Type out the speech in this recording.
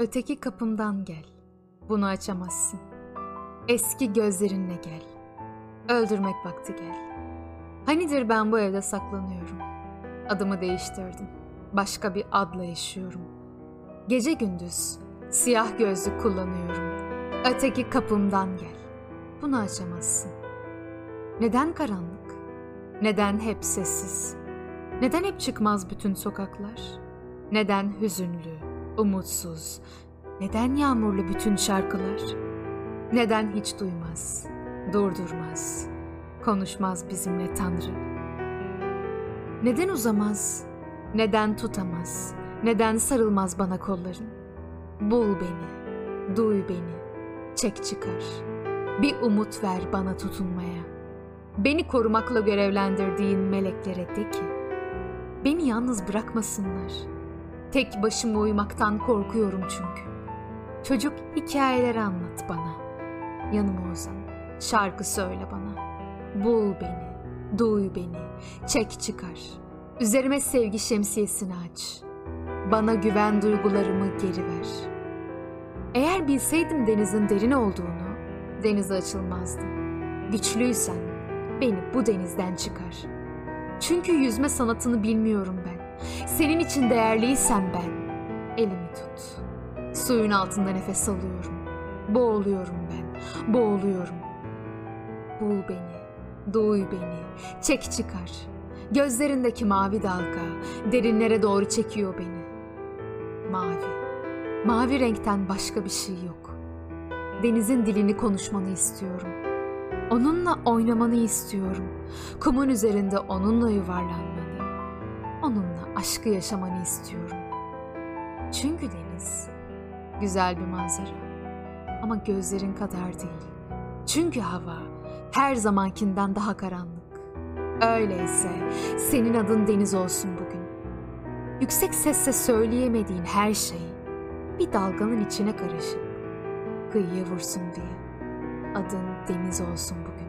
Öteki kapımdan gel. Bunu açamazsın. Eski gözlerinle gel. Öldürmek vakti gel. Hanidir ben bu evde saklanıyorum. Adımı değiştirdim. Başka bir adla yaşıyorum. Gece gündüz siyah gözlük kullanıyorum. Öteki kapımdan gel. Bunu açamazsın. Neden karanlık? Neden hep sessiz? Neden hep çıkmaz bütün sokaklar? Neden hüzünlü, umutsuz? Neden yağmurlu bütün şarkılar? Neden hiç duymaz, durdurmaz, konuşmaz bizimle Tanrı? Neden uzamaz, neden tutamaz, neden sarılmaz bana kolların? Bul beni, duy beni, çek çıkar. Bir umut ver bana tutunmaya. Beni korumakla görevlendirdiğin meleklere de ki, beni yalnız bırakmasınlar. Tek başıma uyumaktan korkuyorum çünkü. Çocuk hikayeleri anlat bana. Yanıma uzan, şarkı söyle bana. Bul beni, duy beni, çek çıkar. Üzerime sevgi şemsiyesini aç. Bana güven duygularımı geri ver. Eğer bilseydim denizin derin olduğunu, denize açılmazdım. Güçlüysen beni bu denizden çıkar. Çünkü yüzme sanatını bilmiyorum ben. Senin için değerliysem ben. Elimi tut. Suyun altında nefes alıyorum. Boğuluyorum ben. Boğuluyorum. Bul beni. Duy beni. Çek çıkar. Gözlerindeki mavi dalga derinlere doğru çekiyor beni. Mavi. Mavi renkten başka bir şey yok. Denizin dilini konuşmanı istiyorum. Onunla oynamanı istiyorum. Kumun üzerinde onunla yuvarlanmanı. Onunla aşkı yaşamanı istiyorum. Çünkü deniz güzel bir manzara. Ama gözlerin kadar değil. Çünkü hava her zamankinden daha karanlık. Öyleyse senin adın deniz olsun bugün. Yüksek sesle söyleyemediğin her şey bir dalganın içine karışıp kıyıya vursun diye. Adın deniz olsun bugün.